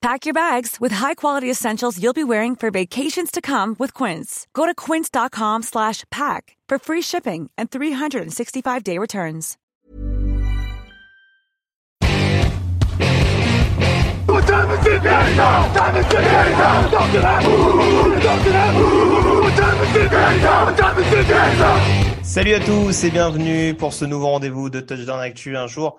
Pack your bags with high-quality essentials you'll be wearing for vacations to come with Quince. Go to quince.com slash pack for free shipping and 365-day returns. Salut à tous et bienvenue pour ce nouveau rendez-vous de Touchdown Actu. Un jour,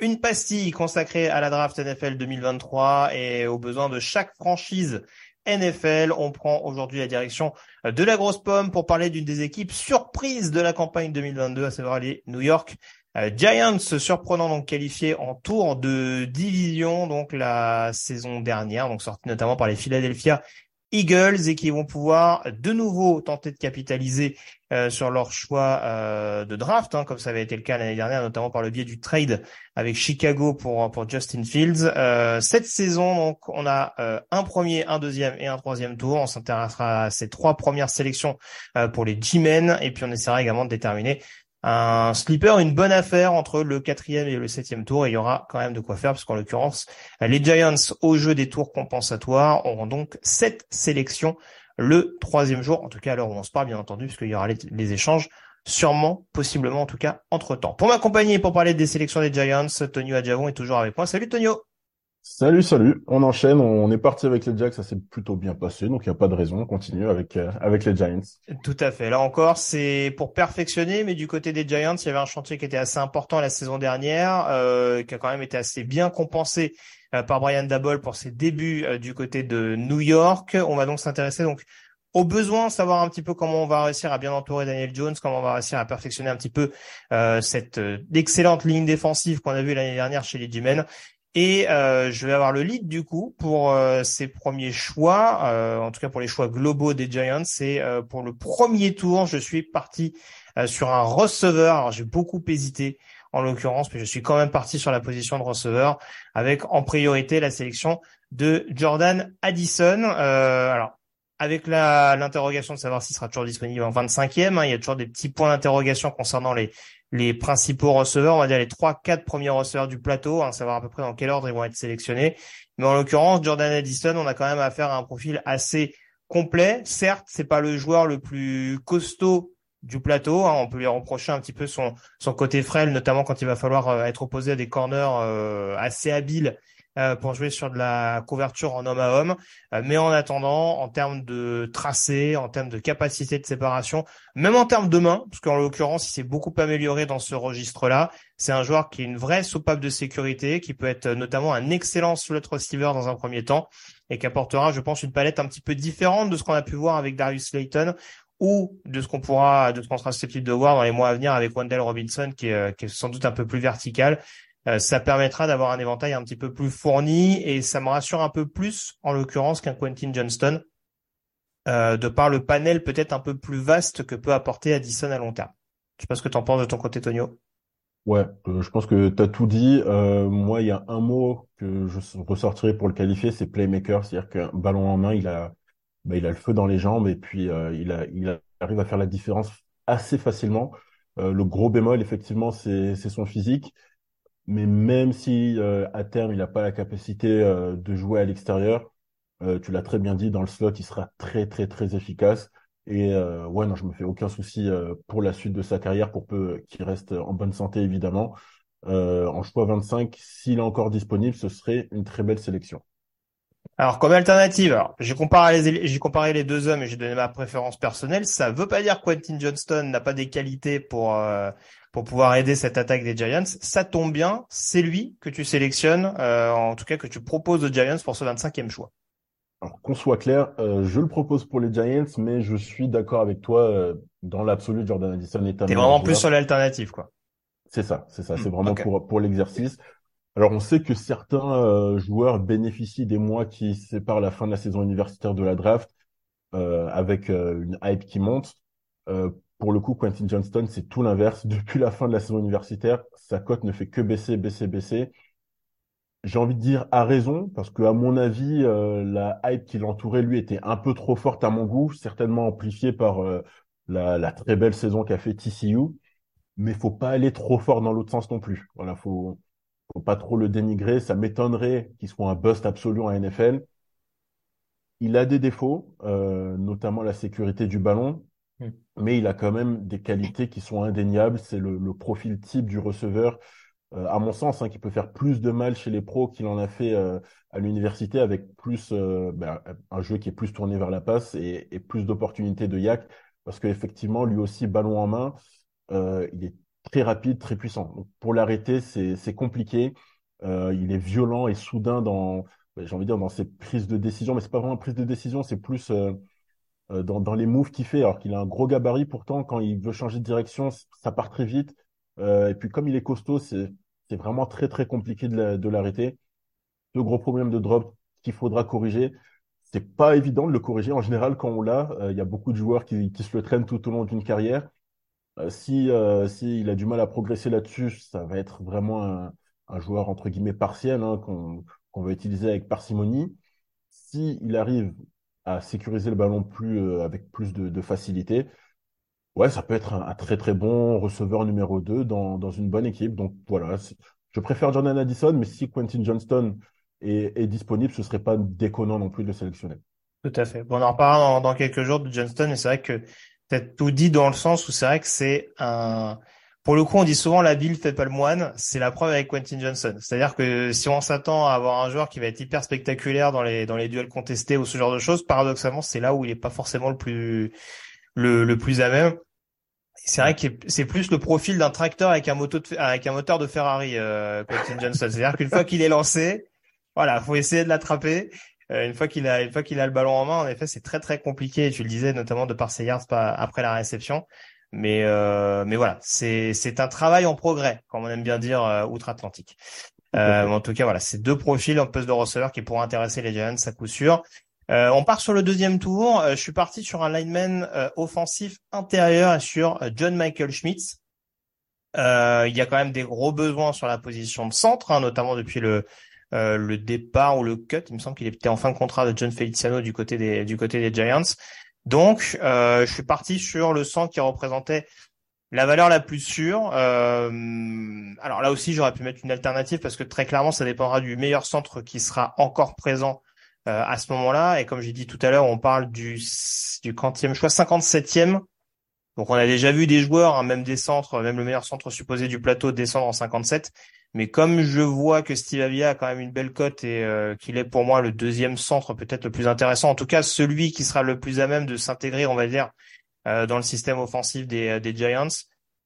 une pastille consacrée à la draft NFL 2023 et aux besoins de chaque franchise NFL. On prend aujourd'hui la direction euh, de la grosse pomme pour parler d'une des équipes surprises de la campagne 2022, à savoir les New York euh, Giants, surprenant donc qualifié en tour de division donc la saison dernière, donc sorti notamment par les Philadelphia Eagles et qui vont pouvoir de nouveau tenter de capitaliser euh, sur leur choix euh, de draft, hein, comme ça avait été le cas l'année dernière, notamment par le biais du trade avec Chicago pour pour Justin Fields. Euh, cette saison, donc, on a un premier, un deuxième et un troisième tour. On s'intéressera à ces trois premières sélections pour les G-Men et puis on essaiera également de déterminer un sleeper, une bonne affaire entre le quatrième et le septième tour. Et il y aura quand même de quoi faire, parce l'occurrence, les Giants, au jeu des tours compensatoires, auront donc sept sélections le troisième jour, en tout cas à l'heure où on se parle, bien entendu, puisqu'il y aura les, échanges sûrement, possiblement en tout cas, entre-temps. Pour m'accompagner pour parler des sélections des Giants, Tonio Adjavon est toujours avec moi. Salut Tonio Salut, salut. On enchaîne. On est parti avec les Jacks. Ça s'est plutôt bien passé. Donc, il n'y a pas de raison. On continue avec, euh, avec les Giants. Tout à fait. Là encore, c'est pour perfectionner. Mais du côté des Giants, il y avait un chantier qui était assez important la saison dernière, euh, qui a quand même été assez bien compensé euh, par Brian Dabol pour ses débuts du côté de New York. On va donc s'intéresser donc au besoin, savoir un petit peu comment on va réussir à bien entourer Daniel Jones, comment on va réussir à perfectionner un petit peu cette excellente ligne défensive qu'on a vue l'année dernière chez les G-Men et euh, je vais avoir le lead du coup pour euh, ces premiers choix, euh, en tout cas pour les choix globaux des Giants. C'est pour le premier tour, je suis parti sur un receveur. Alors j'ai beaucoup hésité en l'occurrence, mais je suis quand même parti sur la position de receveur avec en priorité la sélection de Jordan Addison. alors avec l'interrogation de savoir s'il sera toujours disponible en 25e, hein, il y a toujours des petits points d'interrogation concernant les les principaux receveurs, on va dire les trois, quatre premiers receveurs du plateau, hein, savoir à peu près dans quel ordre ils vont être sélectionnés. Mais en l'occurrence, Jordan Addison, on a quand même affaire à un profil assez complet. Certes, c'est pas le joueur le plus costaud du plateau. Hein, on peut lui reprocher un petit peu son, son côté frêle, notamment quand il va falloir euh, être opposé à des corners euh, assez habiles euh, pour jouer sur de la couverture en homme à homme. Euh, mais en attendant, en termes de tracé, en termes de capacité de séparation, même en termes de main, parce qu'en l'occurrence, il s'est beaucoup amélioré dans ce registre-là. C'est un joueur qui est une vraie soupape de sécurité, qui peut être notamment un excellent slot receiver dans un premier temps et qui apportera, je pense, une palette un petit peu différente de ce qu'on a pu voir avec Darius Slayton ou de ce qu'on pourra, de ce qu'on sera susceptible de voir dans les mois à venir avec Wendell Robinson, qui est, qui est sans doute un peu plus vertical euh, ça permettra d'avoir un éventail un petit peu plus fourni et ça me rassure un peu plus, en l'occurrence, qu'un Quentin Johnston, euh, de par le panel peut-être un peu plus vaste que peut apporter Addison à long terme. Je sais pas ce que tu en penses de ton côté, Tonio. Ouais, euh, je pense que tu as tout dit. moi, il y a un mot que je ressortirai pour le qualifier, c'est playmaker, c'est-à-dire qu'un ballon en main, il a, bah, il a le feu dans les jambes et puis il, il arrive à faire la différence assez facilement. le gros bémol, effectivement, c'est son physique. Mais même si euh, à terme il n'a pas la capacité euh, de jouer à l'extérieur, euh, tu l'as très bien dit, dans le slot, il sera très très très efficace. Et ouais, non, je me fais aucun souci pour la suite de sa carrière, pour peu qu'il reste en bonne santé évidemment. en choix 25, s'il est encore disponible, ce serait une très belle sélection. Alors, comme alternative, alors, j'ai comparé les, j'ai comparé les deux hommes et j'ai donné ma préférence personnelle. Ça veut pas dire que Quentin Johnston n'a pas des qualités pour, euh, pour pouvoir aider cette attaque des Giants. Ça tombe bien, c'est lui que tu sélectionnes, euh, en tout cas que tu proposes aux Giants pour ce 25e choix. Alors, qu'on soit clair, euh, je le propose pour les Giants, mais je suis d'accord avec toi, dans l'absolu, Jordan Addison est un T'es vraiment plus sur l'alternative, quoi. C'est ça, c'est ça, c'est hmm, vraiment pour, pour l'exercice. Alors, on sait que certains euh, joueurs bénéficient des mois qui séparent la fin de la saison universitaire de la draft euh, avec euh, une hype qui monte. pour le coup, Quentin Johnston, c'est tout l'inverse. Depuis la fin de la saison universitaire, sa cote ne fait que baisser, baisser, baisser. J'ai envie de dire à raison, parce que à mon avis, la hype qui l'entourait, lui, était un peu trop forte à mon goût, certainement amplifiée par la, la, très belle saison qu'a fait TCU. Mais faut pas aller trop fort dans l'autre sens non plus. Voilà, faut faut pas trop le dénigrer. Ça m'étonnerait qu'il soit un bust absolu en NFL. Il a des défauts, euh, notamment la sécurité du ballon, hmm. mais il a quand même des qualités qui sont indéniables. C'est le, profil type du receveur, euh, à mon sens, hein, qui peut faire plus de mal chez les pros qu'il en a fait euh, à l'université, avec plus ben, un jeu qui est plus tourné vers la passe et, et plus d'opportunités de yak, parce qu'effectivement, lui aussi, ballon en main, il est très rapide, très puissant. pour l'arrêter, c'est compliqué. Euh, il est violent et soudain dans, j'ai envie de dire, dans ses prises de décision, mais c'est pas vraiment une prise de décision, c'est plus euh, euh, dans, les moves qu'il fait, alors qu'il a un gros gabarit. Pourtant, quand il veut changer de direction, ça part très vite. et puis comme il est costaud, c'est vraiment très très compliqué de l'arrêter. Le gros problème de drop qu'il faudra corriger. C'est pas évident de le corriger. En général, quand on l'a, il y a beaucoup de joueurs qui se le traînent tout au long d'une carrière. Euh, si, euh, si il a du mal à progresser là-dessus, ça va être vraiment un, joueur entre guillemets partiel hein, qu'on va utiliser avec parcimonie. Si il arrive à sécuriser le ballon plus euh, avec plus de, facilité, ouais, ça peut être un, très très bon receveur numéro 2 dans, dans une bonne équipe. Donc voilà, je préfère Jordan Addison, mais si Quentin Johnston est, est disponible, ce serait pas déconnant non plus de le sélectionner. Tout à fait. Bon, on en reparlera dans, dans quelques jours de Johnston, et c'est vrai que peut-être tout dit dans le sens où c'est vrai que c'est un. Pour le coup, on dit souvent la ville fait pas le moine. C'est la preuve avec Quentin Johnson. C'est-à-dire que si on s'attend à avoir un joueur qui va être hyper spectaculaire dans les dans les duels contestés ou ce genre de choses, paradoxalement, c'est là où il est pas forcément le plus le, le plus à même. C'est vrai que c'est plus le profil d'un tracteur avec un moto avec un moteur de Ferrari, euh, Quentin Johnson. C'est-à-dire qu'une fois qu'il est lancé, voilà, faut essayer de l'attraper. Euh, une fois qu'il a une fois qu'il a le ballon en main, en effet, c'est très très compliqué. Tu le disais notamment de par ses yards après la réception. Mais euh, mais voilà, c'est c'est un travail en progrès, comme on aime bien dire euh, outre-Atlantique. Euh, en tout cas, voilà, c'est deux profils en poste de receveur qui pourront intéresser les Giants à coup sûr. Euh, on part sur le deuxième tour. je suis parti sur un lineman offensif intérieur et sur John Michael Schmitz. il y a quand même des gros besoins sur la position de centre, hein, notamment depuis le euh, le départ ou le cut. Il me semble qu'il était en fin de contrat de John Feliciano du côté des du côté des Giants. Donc, euh, je suis parti sur le centre qui représentait la valeur la plus sûre. Euh, alors là aussi, j'aurais pu mettre une alternative parce que très clairement, ça dépendra du meilleur centre qui sera encore présent à ce moment-là. Et comme j'ai dit tout à l'heure, on parle du du quantième choix, 57e. Donc on a déjà vu des joueurs, hein, même des centres, même le meilleur centre supposé du plateau descendre en 57. Mais comme je vois que Steve Avia a quand même une belle cote et euh, qu'il est pour moi le deuxième centre peut-être le plus intéressant, en tout cas celui qui sera le plus à même de s'intégrer, on va dire, euh, dans le système offensif des, euh, des Giants,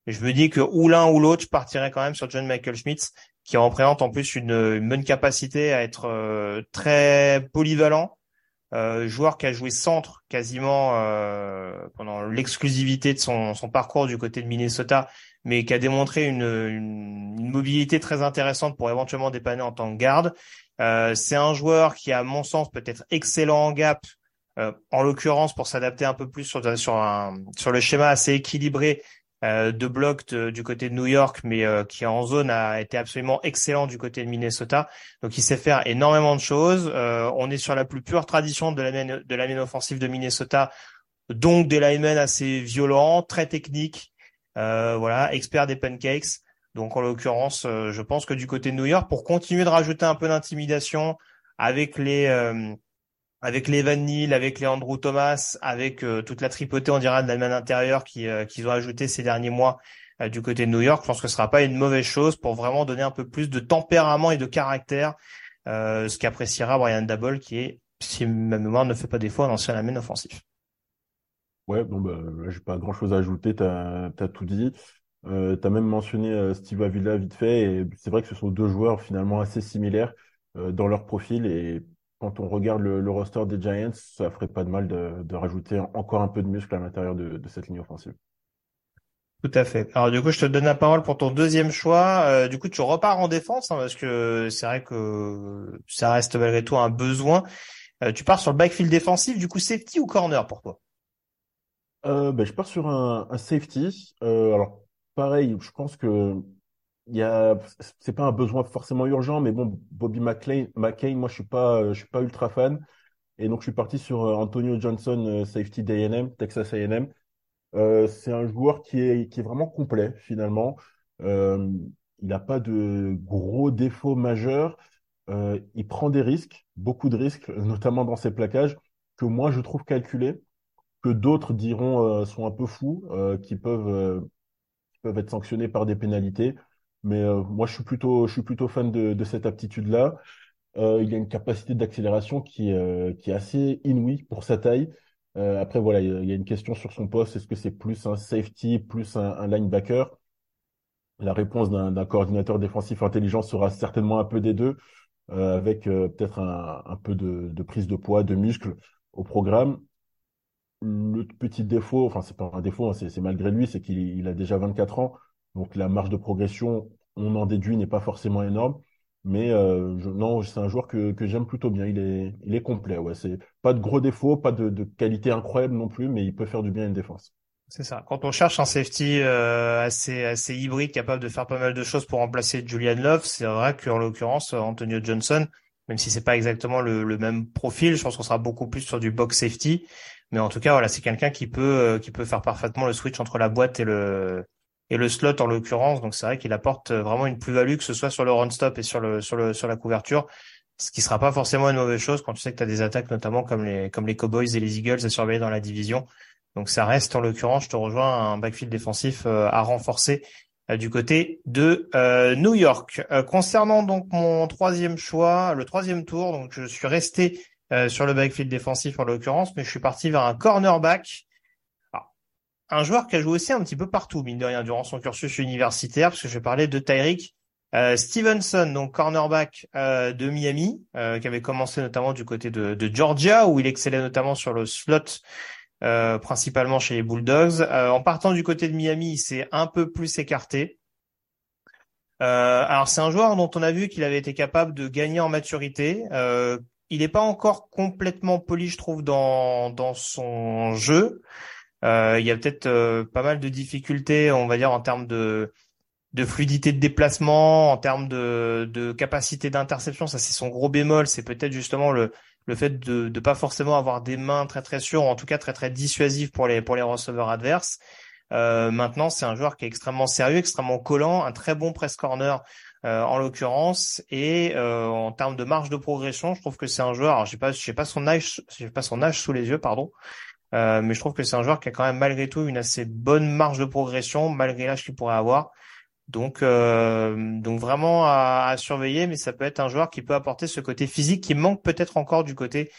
je me dis que ou l'un ou l'autre, je partirais quand même sur John Michael Schmitz, qui représente en plus une, une bonne capacité à être très polyvalent, euh, joueur qui a joué centre quasiment euh, pendant l'exclusivité de son, son, parcours du côté de Minnesota, mais qui a démontré une, une, mobilité très intéressante pour éventuellement dépanner en tant que garde. Euh, c'est un joueur qui, à mon sens, peut être excellent en gap, euh, en l'occurrence pour s'adapter un peu plus sur, sur, un, sur le schéma assez équilibré euh, de bloc du côté de New York, mais euh, qui en zone a été absolument excellent du côté de Minnesota. Donc il sait faire énormément de choses. Euh, on est sur la plus pure tradition de la main, de offensive de Minnesota, donc des linemen assez violents, très techniques, voilà, experts des pancakes. Donc en l'occurrence, je pense que du côté de New York, pour continuer de rajouter un peu d'intimidation avec les avec les Van avec les Andrew Thomas, avec euh, toute la tripotée, on dirait, de l'Allemagne intérieure qui, euh, qu'ils ont ajouté ces derniers mois euh, du côté de New York, je pense que ce sera pas une mauvaise chose pour vraiment donner un peu plus de tempérament et de caractère ce qu'appréciera Brian Dabble, qui est, si ma mémoire ne fait pas défaut, un ancien amène offensif. Ouais, bon, bah, j'ai pas grand chose à ajouter, tu as, tout dit. Euh, tu même mentionné Steve Avila vite fait, et c'est vrai que ce sont deux joueurs finalement assez similaires dans leur profil, et quand on regarde le, roster des Giants, ça ferait pas de mal de, rajouter encore un peu de muscle à l'intérieur de, cette ligne offensive. Tout à fait. Alors du coup, je te donne la parole pour ton deuxième choix. Euh, du coup, tu repars en défense hein, parce que c'est vrai que ça reste malgré tout un besoin. Euh, tu pars sur le backfield défensif. Du coup, safety ou corner pour toi? Euh, ben, je pars sur un, un safety. alors pareil, je pense que il y a, c'est pas un besoin forcément urgent, mais bon, Bobby McCain, McCain moi, je suis pas, je suis pas ultra fan. Et donc, je suis parti sur euh, Antonio Johnson, euh, safety d'A&M, Texas A&M. Euh, c'est un joueur qui est, qui est vraiment complet, finalement. Euh, il n'a pas de gros défauts majeurs. Euh, il prend des risques, beaucoup de risques, notamment dans ses plaquages, que moi, je trouve calculés, que d'autres diront sont un peu fous, qui peuvent, qui peuvent être sanctionnés par des pénalités. Mais euh, moi, je suis plutôt, je suis plutôt fan de, de cette aptitude-là. Euh, il a une capacité d'accélération qui, euh, qui est assez inouïe pour sa taille. Euh, après, voilà, il y a une question sur son poste. Est-ce que c'est plus un safety, plus un, linebacker? La réponse d'un coordinateur défensif intelligent sera certainement un peu des deux, avec peut-être un, un, peu de, de, prise de poids, de muscle au programme. Le petit défaut, enfin c'est pas un défaut, hein, c'est malgré lui, c'est qu'il a déjà 24 ans. Donc la marge de progression, on en déduit, n'est pas forcément énorme. Mais euh, non, c'est un joueur que, j'aime plutôt bien. Il est, complet. Ouais. C'est pas de gros défauts, pas de, qualité incroyable non plus, mais il peut faire du bien à une défense. C'est ça. Quand on cherche un safety euh, assez assez hybride, capable de faire pas mal de choses pour remplacer Julian Love, c'est vrai qu'en l'occurrence Antonio Johnson, même si c'est pas exactement le, même profil, je pense qu'on sera beaucoup plus sur du box safety. Mais en tout cas, voilà, c'est quelqu'un qui peut euh, qui peut faire parfaitement le switch entre la boîte et le et le slot en l'occurrence. Donc c'est vrai qu'il apporte euh, vraiment une plus-value que ce soit sur le run stop et sur le sur le sur la couverture, ce qui sera pas forcément une mauvaise chose quand tu sais que tu as des attaques notamment comme les comme les Cowboys et les Eagles à surveiller dans la division. Donc ça reste en l'occurrence, je te rejoins, un backfield défensif euh, à renforcer du côté de New York. concernant donc mon troisième choix, le troisième tour, donc je suis resté sur le backfield défensif en l'occurrence, mais je suis parti vers un cornerback un joueur qui a joué aussi un petit peu partout, mine de rien, durant son cursus universitaire, parce que je parler de Tyreek euh, Stevenson, donc cornerback euh, de Miami, euh, qui avait commencé notamment du côté de, de, Georgia, où il excellait notamment sur le slot, euh, principalement chez les Bulldogs. en partant du côté de Miami, il s'est un peu plus écarté. alors c'est un joueur dont on a vu qu'il avait été capable de gagner en maturité. il n'est pas encore complètement poli, je trouve, dans, dans son jeu. Euh, il y a peut-être euh, pas mal de difficultés, on va dire, en termes de, de fluidité de déplacement, en termes de, de capacité d'interception. Ça, c'est son gros bémol. C'est peut-être justement le, le fait de ne pas forcément avoir des mains très très sûres, en tout cas très très dissuasives pour les pour les receveurs adverses. Euh, maintenant, c'est un joueur qui est extrêmement sérieux, extrêmement collant, un très bon press corner euh, en l'occurrence. Et euh, en termes de marge de progression, je trouve que c'est un joueur. Alors, j'ai pas, j'ai pas son âge, j'ai pas son âge sous les yeux, pardon. Euh, mais je trouve que c'est un joueur qui a quand même malgré tout une assez bonne marge de progression malgré l'âge qu'il pourrait avoir. Donc, euh, donc vraiment à, à, surveiller, mais ça peut être un joueur qui peut apporter ce côté physique qui manque peut-être encore du côté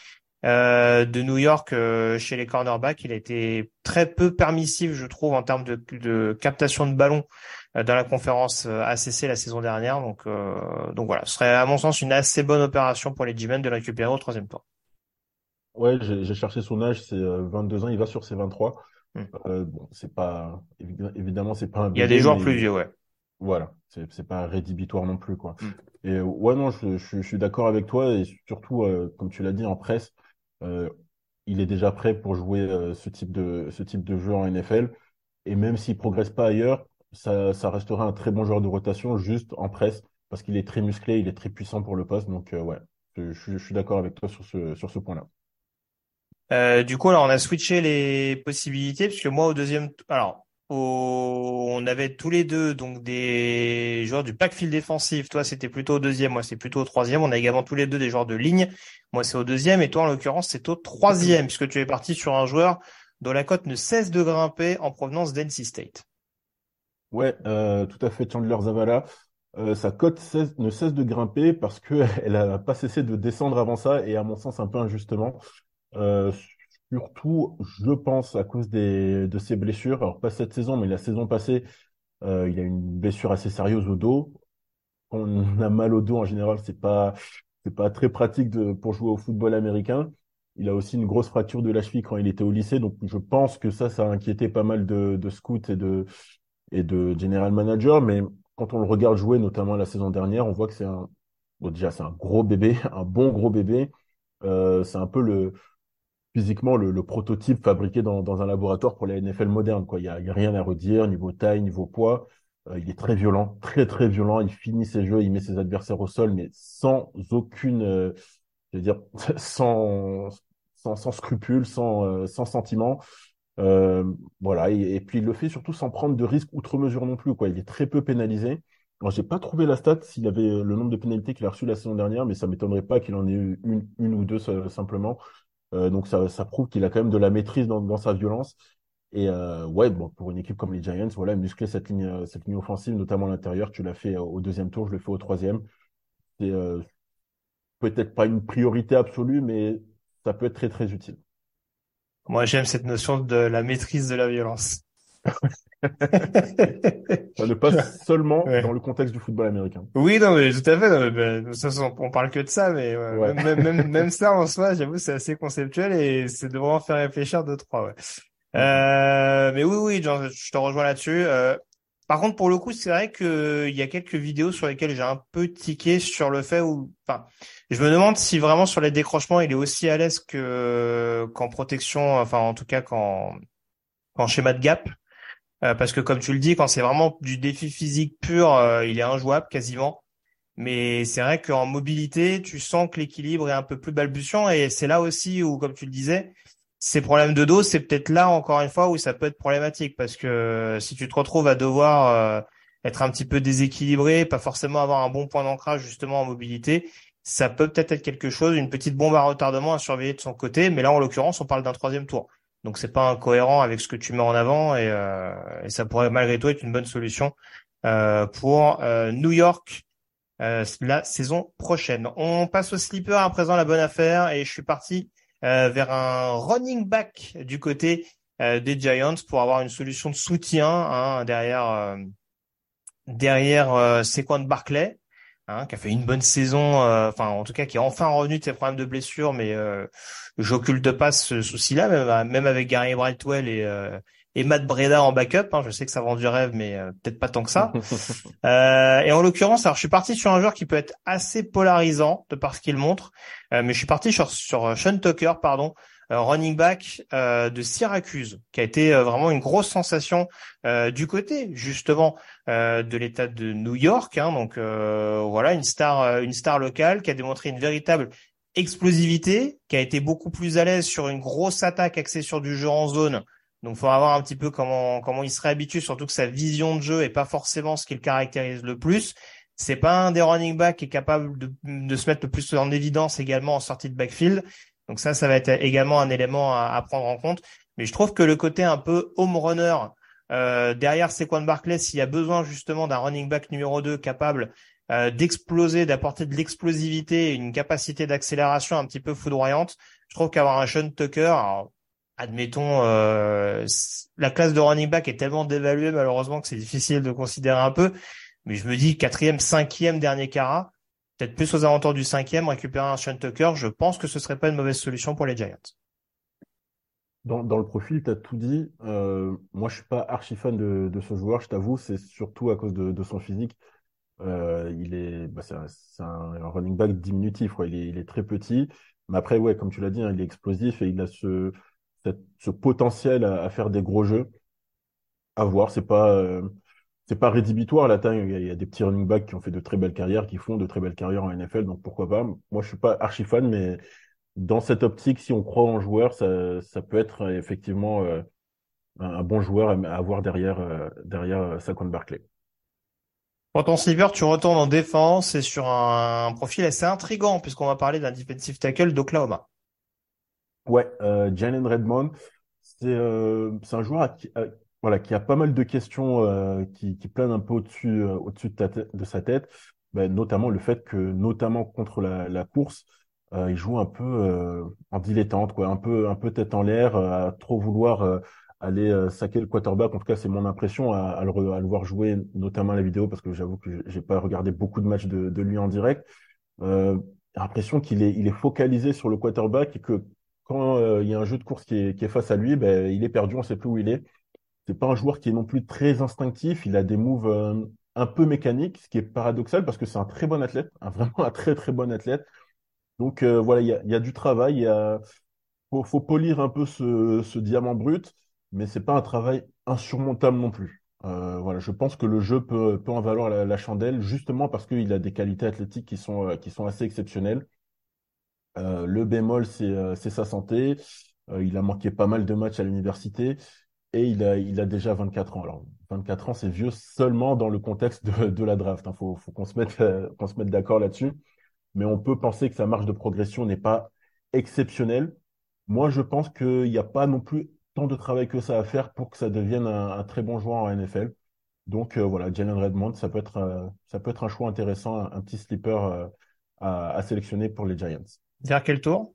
euh, de New York euh, chez les cornerbacks. Il a été très peu permissif, je trouve, en termes de, de captation de ballon euh, dans la conférence ACC la saison dernière. Donc, donc voilà, ce serait à mon sens une assez bonne opération pour les G-Men de le récupérer au troisième tour. Ouais, j'ai cherché son âge, c'est 22 euh, ans, il va sur ses 23. Hmm. Euh, bon, c'est pas évidemment c'est pas un Il y a des joueurs plus vieux, ouais. Voilà, c'est pas rédhibitoire non plus quoi. Hmm. Et euh, ouais non, je, je, suis d'accord avec toi et surtout comme tu l'as dit en presse, il est déjà prêt pour jouer ce type de ce type de jeu en NFL et même s'il progresse pas ailleurs, ça ça restera un très bon joueur de rotation juste en presse parce qu'il est très musclé, il est très puissant pour le poste donc ouais, je, je suis d'accord avec toi sur ce sur ce point-là. Euh, du coup, alors on a switché les possibilités puisque moi au deuxième, alors on avait tous les deux donc des joueurs du backfield défensif. Toi, c'était plutôt au deuxième, moi c'est plutôt au troisième. On a également tous les deux des joueurs de ligne. Moi, c'est au deuxième et toi, en l'occurrence, c'est au troisième puisque tu es parti sur un joueur dont la cote ne cesse de grimper en provenance d'NC State. Ouais, euh, tout à fait, Chandler Zavala. euh, sa cote ne cesse de grimper parce qu'elle n'a pas cessé de descendre avant ça et à mon sens un peu injustement. Euh, surtout, je pense, à cause des, de ses blessures. Alors pas cette saison, mais la saison passée, euh, il a une blessure assez sérieuse au dos. On a mal au dos en général, c'est pas c'est pas très pratique de, pour jouer au football américain. Il a aussi une grosse fracture de la cheville quand il était au lycée, donc je pense que ça, ça a inquiété pas mal de, de scouts et de et de general manager. Mais quand on le regarde jouer, notamment la saison dernière, on voit que c'est un bon, déjà c'est un gros bébé, un bon gros bébé. Euh, c'est un peu le physiquement le, prototype fabriqué dans, dans, un laboratoire pour la NFL moderne. Quoi. Il n'y a, rien à redire niveau taille, niveau poids. Euh, il est très violent, très très violent. Il finit ses jeux, il met ses adversaires au sol, mais sans aucune, euh, je veux dire, sans sans, sans scrupule, sans euh, sans sentiment. Voilà. Et, et, puis il le fait surtout sans prendre de risques outre mesure non plus. Quoi. Il est très peu pénalisé. Alors j'ai pas trouvé la stat s'il avait le nombre de pénalités qu'il a reçu la saison dernière, mais ça m'étonnerait pas qu'il en ait eu une, une ou deux simplement. Euh, donc ça, ça prouve qu'il a quand même de la maîtrise dans, dans sa violence. Et euh, ouais, bon, pour une équipe comme les Giants, voilà, muscler cette ligne, euh, cette ligne offensive, notamment à l'intérieur, tu l'as fait euh, au deuxième tour, je le fais au troisième. C'est euh, peut-être pas une priorité absolue, mais ça peut être très très utile. Moi, j'aime cette notion de la maîtrise de la violence. ça ne passe seulement ouais. dans le contexte du football américain. Oui, non, mais tout à fait. Non, mais, on parle que de ça, mais ouais, Même, même, même, ça en soi, j'avoue, c'est assez conceptuel et c'est de vraiment faire réfléchir deux trois. Ouais. Euh, mais oui, oui, genre, je te rejoins là-dessus. Euh, par contre, pour le coup, c'est vrai que il y a quelques vidéos sur lesquelles j'ai un peu tiqué sur le fait où, enfin, je me demande si vraiment sur les décrochements, il est aussi à l'aise que qu'en protection, enfin, en tout cas, qu'en qu'en schéma de gap. Euh, parce que comme tu le dis, quand c'est vraiment du défi physique pur, euh, il est injouable quasiment. Mais c'est vrai qu'en mobilité, tu sens que l'équilibre est un peu plus balbutiant et c'est là aussi où, comme tu le disais, ces problèmes de dos, c'est peut-être là encore une fois où ça peut être problématique parce que si tu te retrouves à devoir euh, être un petit peu déséquilibré, pas forcément avoir un bon point d'ancrage justement en mobilité, ça peut peut-être être quelque chose, une petite bombe à retardement à surveiller de son côté. Mais là, en l'occurrence, on parle d'un troisième tour. Donc c'est pas incohérent avec ce que tu mets en avant et, euh, et ça pourrait malgré tout être une bonne solution euh, pour euh, New York euh, la saison prochaine. On passe au slipper à présent la bonne affaire et je suis parti euh, vers un running back du côté des Giants pour avoir une solution de soutien hein, derrière derrière Barclay. Hein, qui a fait une bonne saison, enfin en tout cas qui est enfin revenu de ses problèmes de blessure, mais j'occulte pas ce souci-là, même, même, avec Gary Brightwell et, euh, et Matt Breda en backup. Hein, je sais que ça vend du rêve, mais euh, peut-être pas tant que ça. euh, et en l'occurrence, alors je suis parti sur un joueur qui peut être assez polarisant de par ce qu'il montre, euh, mais je suis parti sur, sur Sean Tucker, pardon, running back de Syracuse, qui a été vraiment une grosse sensation du côté justement de l'État de New York. Hein, donc voilà, une star, une star locale qui a démontré une véritable explosivité, qui a été beaucoup plus à l'aise sur une grosse attaque axée sur du jeu en zone. Donc, il faudra voir un petit peu comment comment il serait habitué, surtout que sa vision de jeu est pas forcément ce qui le caractérise le plus. C'est pas un des running backs qui est capable de, de, se mettre le plus en évidence également en sortie de backfield. Donc ça, ça va être également un élément à, à prendre en compte. Mais je trouve que le côté un peu home runner euh, derrière Sequan Barclay, s'il y a besoin justement d'un running back numéro 2 capable euh, d'exploser, d'apporter de l'explosivité, une capacité d'accélération un petit peu foudroyante. Je trouve qu'avoir un Sean Tucker, admettons, euh, la classe de running back est tellement dévaluée malheureusement que c'est difficile de considérer un peu. Mais je me dis quatrième, cinquième dernier cara, peut-être plus aux alentours du cinquième, récupérer un Sean Tucker, je pense que ce serait pas une mauvaise solution pour les Giants. Dans, le profil, tu as tout dit. Euh, moi, je suis pas archi fan de, ce joueur, je t'avoue. C'est surtout à cause de, son physique. Euh, il est, bah, c'est un, un, running back diminutif. Il est, très petit, mais après, ouais, comme tu l'as dit, hein, il est explosif et il a ce, potentiel à, à, faire des gros jeux. À voir, c'est pas, euh, c'est pas rédhibitoire la taille. Il y, a, il y, a, des petits running backs qui ont fait de très belles carrières, qui font de très belles carrières en NFL, donc pourquoi pas. Moi, je suis pas archi fan, mais dans cette optique, si on croit en joueur, ça, ça peut être effectivement euh, un, bon joueur à avoir derrière, euh, derrière Saquon Barclay. Pour ton tu retournes en défense et sur un, profil assez intrigant puisqu'on va parler d'un defensive tackle d'Oklahoma. Ouais, euh, Jalen Redmond, c'est euh, un joueur à qui, à voilà, qui a pas mal de questions euh, qui, planent un peu au-dessus euh, de, sa tête, ben, notamment le fait que, notamment contre la, course, euh, il joue un peu en dilettante, quoi, un peu, un tête en l'air, à trop vouloir aller saquer le quarterback. En tout cas, c'est mon impression à, le, voir jouer, notamment la vidéo, parce que j'avoue que j'ai pas regardé beaucoup de matchs de, lui en direct. L'impression qu'il est, focalisé sur le quarterback et que quand il y a un jeu de course qui est, face à lui, ben, il est perdu, on sait plus où il est. C'est pas un joueur qui est non plus très instinctif. Il a des moves euh, un peu mécaniques, ce qui est paradoxal parce que c'est un très bon athlète, vraiment un très très bon athlète. Donc euh, voilà, il y a, du travail, il faut, polir un peu ce, diamant brut, mais c'est pas un travail insurmontable non plus. Euh, voilà, je pense que le jeu peut, en valoir la, chandelle justement parce qu'il a des qualités athlétiques qui sont, assez exceptionnelles. Le bémol, c'est sa santé. Il a manqué pas mal de matchs à l'université et il a, il a déjà 24 ans. Alors, 24 ans, c'est vieux seulement dans le contexte de, de la draft. Il faut, faut qu'on se mette, euh, qu'on se mette d'accord là-dessus. Mais on peut penser que sa marge de progression n'est pas exceptionnelle. Moi, je pense qu'il n'y a pas non plus tant de travail que ça à faire pour que ça devienne un, un très bon joueur en NFL. Donc euh, voilà, Jalen Redmond, ça peut être, euh, ça peut être un choix intéressant, un, un petit sleeper à, à sélectionner pour les Giants. Vers quel tour?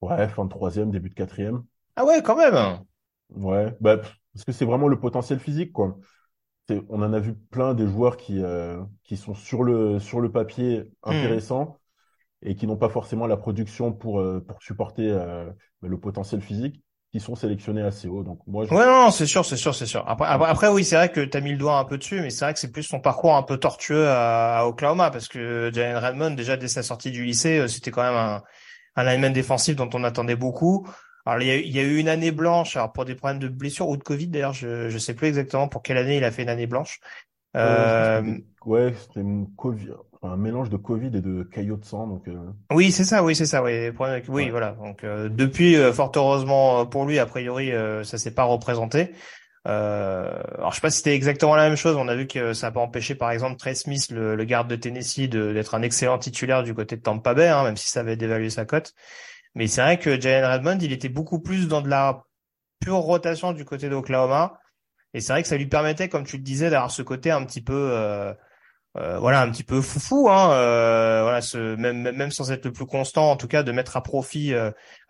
Ouais, fin de troisième, début de quatrième. Ah ouais, quand même. Ouais, bah, pff, parce que c'est vraiment le potentiel physique, quoi. C'est- on en a vu plein des joueurs qui, euh, qui sont sur le, sur le papier Hmm. intéressants et qui n'ont pas forcément la production pour, euh, pour supporter euh, bah, le potentiel physique, qui sont sélectionnés assez haut. Donc moi, je... Ouais, non, non, c'est sûr, c'est sûr, c'est sûr. Après, après, après, oui, c'est vrai que t'as mis le doigt un peu dessus, mais c'est vrai que c'est plus son parcours un peu tortueux à, à Oklahoma, parce que Jalen Redmond, déjà dès sa sortie du lycée, euh, c'était quand même un, un lineman défensif dont on attendait beaucoup. Alors, il y a, eu- il y a eu une année blanche, alors pour des problèmes de blessure ou de Covid, d'ailleurs, je, je sais plus exactement pour quelle année il a fait une année blanche. Euh, c'était- ouais, c'était une Covid, un mélange de Covid et de caillots de sang. Donc, euh, Oui, c'est ça, oui, c'est ça, oui. Le problème avec- Oui, ouais. voilà. Donc euh, depuis, euh, fort heureusement euh, pour lui, a priori, euh, ça s'est pas représenté. Euh, alors je sais pas si c'était exactement la même chose. On a vu que ça n'a pas empêché, par exemple, Trey Smith, le, le garde de Tennessee, d'être un excellent titulaire du côté de Tampa Bay, hein, même si ça avait dévalué sa cote. Mais c'est vrai que Jalen Redmond, il était beaucoup plus dans de la pure rotation du côté d'Oklahoma. Et c'est vrai que ça lui permettait, comme tu le disais, d'avoir ce côté un petit peu euh, euh, voilà un petit peu foufou hein euh, voilà ce même sans être le plus constant en tout cas de mettre à profit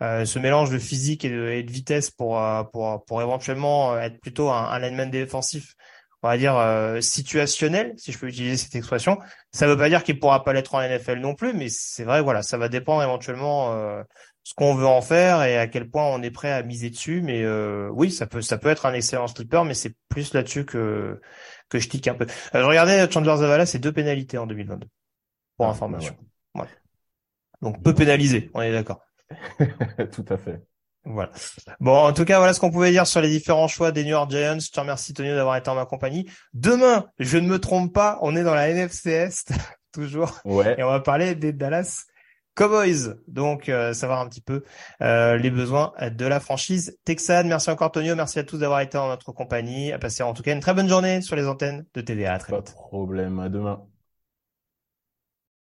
ce mélange de physique et de, vitesse pour pour éventuellement être plutôt un, un lineman défensif on va dire euh, situationnel si je peux utiliser cette expression ça veut pas dire qu'il pourra pas l'être en NFL non plus mais c'est vrai voilà ça va dépendre éventuellement euh, ce qu'on veut en faire et à quel point on est prêt à miser dessus mais euh, oui ça peut ça peut être un excellent sleeper mais c'est plus là-dessus que que je tique un peu. Euh, je regardais Chandler Zavala, c'est deux pénalités en 2022, pour Ah, information. bah Voilà. Donc peu pénalisé, on est d'accord. ouais. Tout à fait. Voilà. Bon, en tout cas, voilà ce qu'on pouvait dire sur les différents choix des New York Giants. Je te remercie, Tonio, d'avoir été en ma compagnie. Demain, je ne me trompe pas, on est dans la NFC Est, toujours, Ouais. et on va parler des Dallas Cowboys. Donc, euh, savoir un petit peu euh, les besoins de la franchise texane. Merci encore, Tonio. Merci à tous d'avoir été en notre compagnie. À passer en tout cas une très bonne journée sur les antennes de TVA. À très Pas vite. de problème. À demain.